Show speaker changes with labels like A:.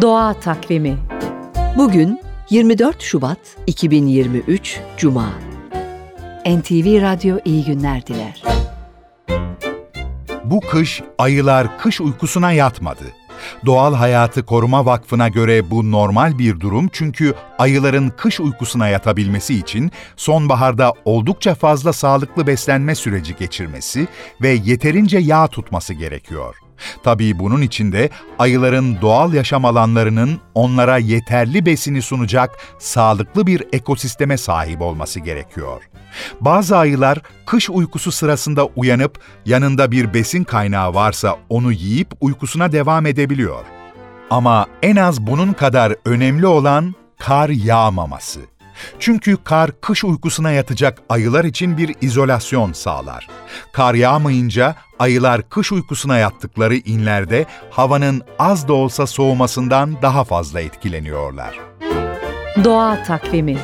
A: Doğa Takvimi
B: Bugün 24 Şubat 2023 Cuma. NTV Radyo iyi günler diler.
C: Bu kış ayılar kış uykusuna yatmadı. Doğal Hayatı Koruma Vakfı'na göre bu normal bir durum çünkü ayıların kış uykusuna yatabilmesi için sonbaharda oldukça fazla sağlıklı beslenme süreci geçirmesi ve yeterince yağ tutması gerekiyor. Tabii bunun için de ayıların doğal yaşam alanlarının onlara yeterli besini sunacak sağlıklı bir ekosisteme sahip olması gerekiyor. Bazı ayılar kış uykusu sırasında uyanıp yanında bir besin kaynağı varsa onu yiyip uykusuna devam edebiliyor. Ama en az bunun kadar önemli olan kar yağmaması. Çünkü kar kış uykusuna yatacak ayılar için bir izolasyon sağlar. Kar yağmayınca ayılar kış uykusuna yattıkları inlerde havanın az da olsa soğumasından daha fazla etkileniyorlar.
A: Doğa Takvimi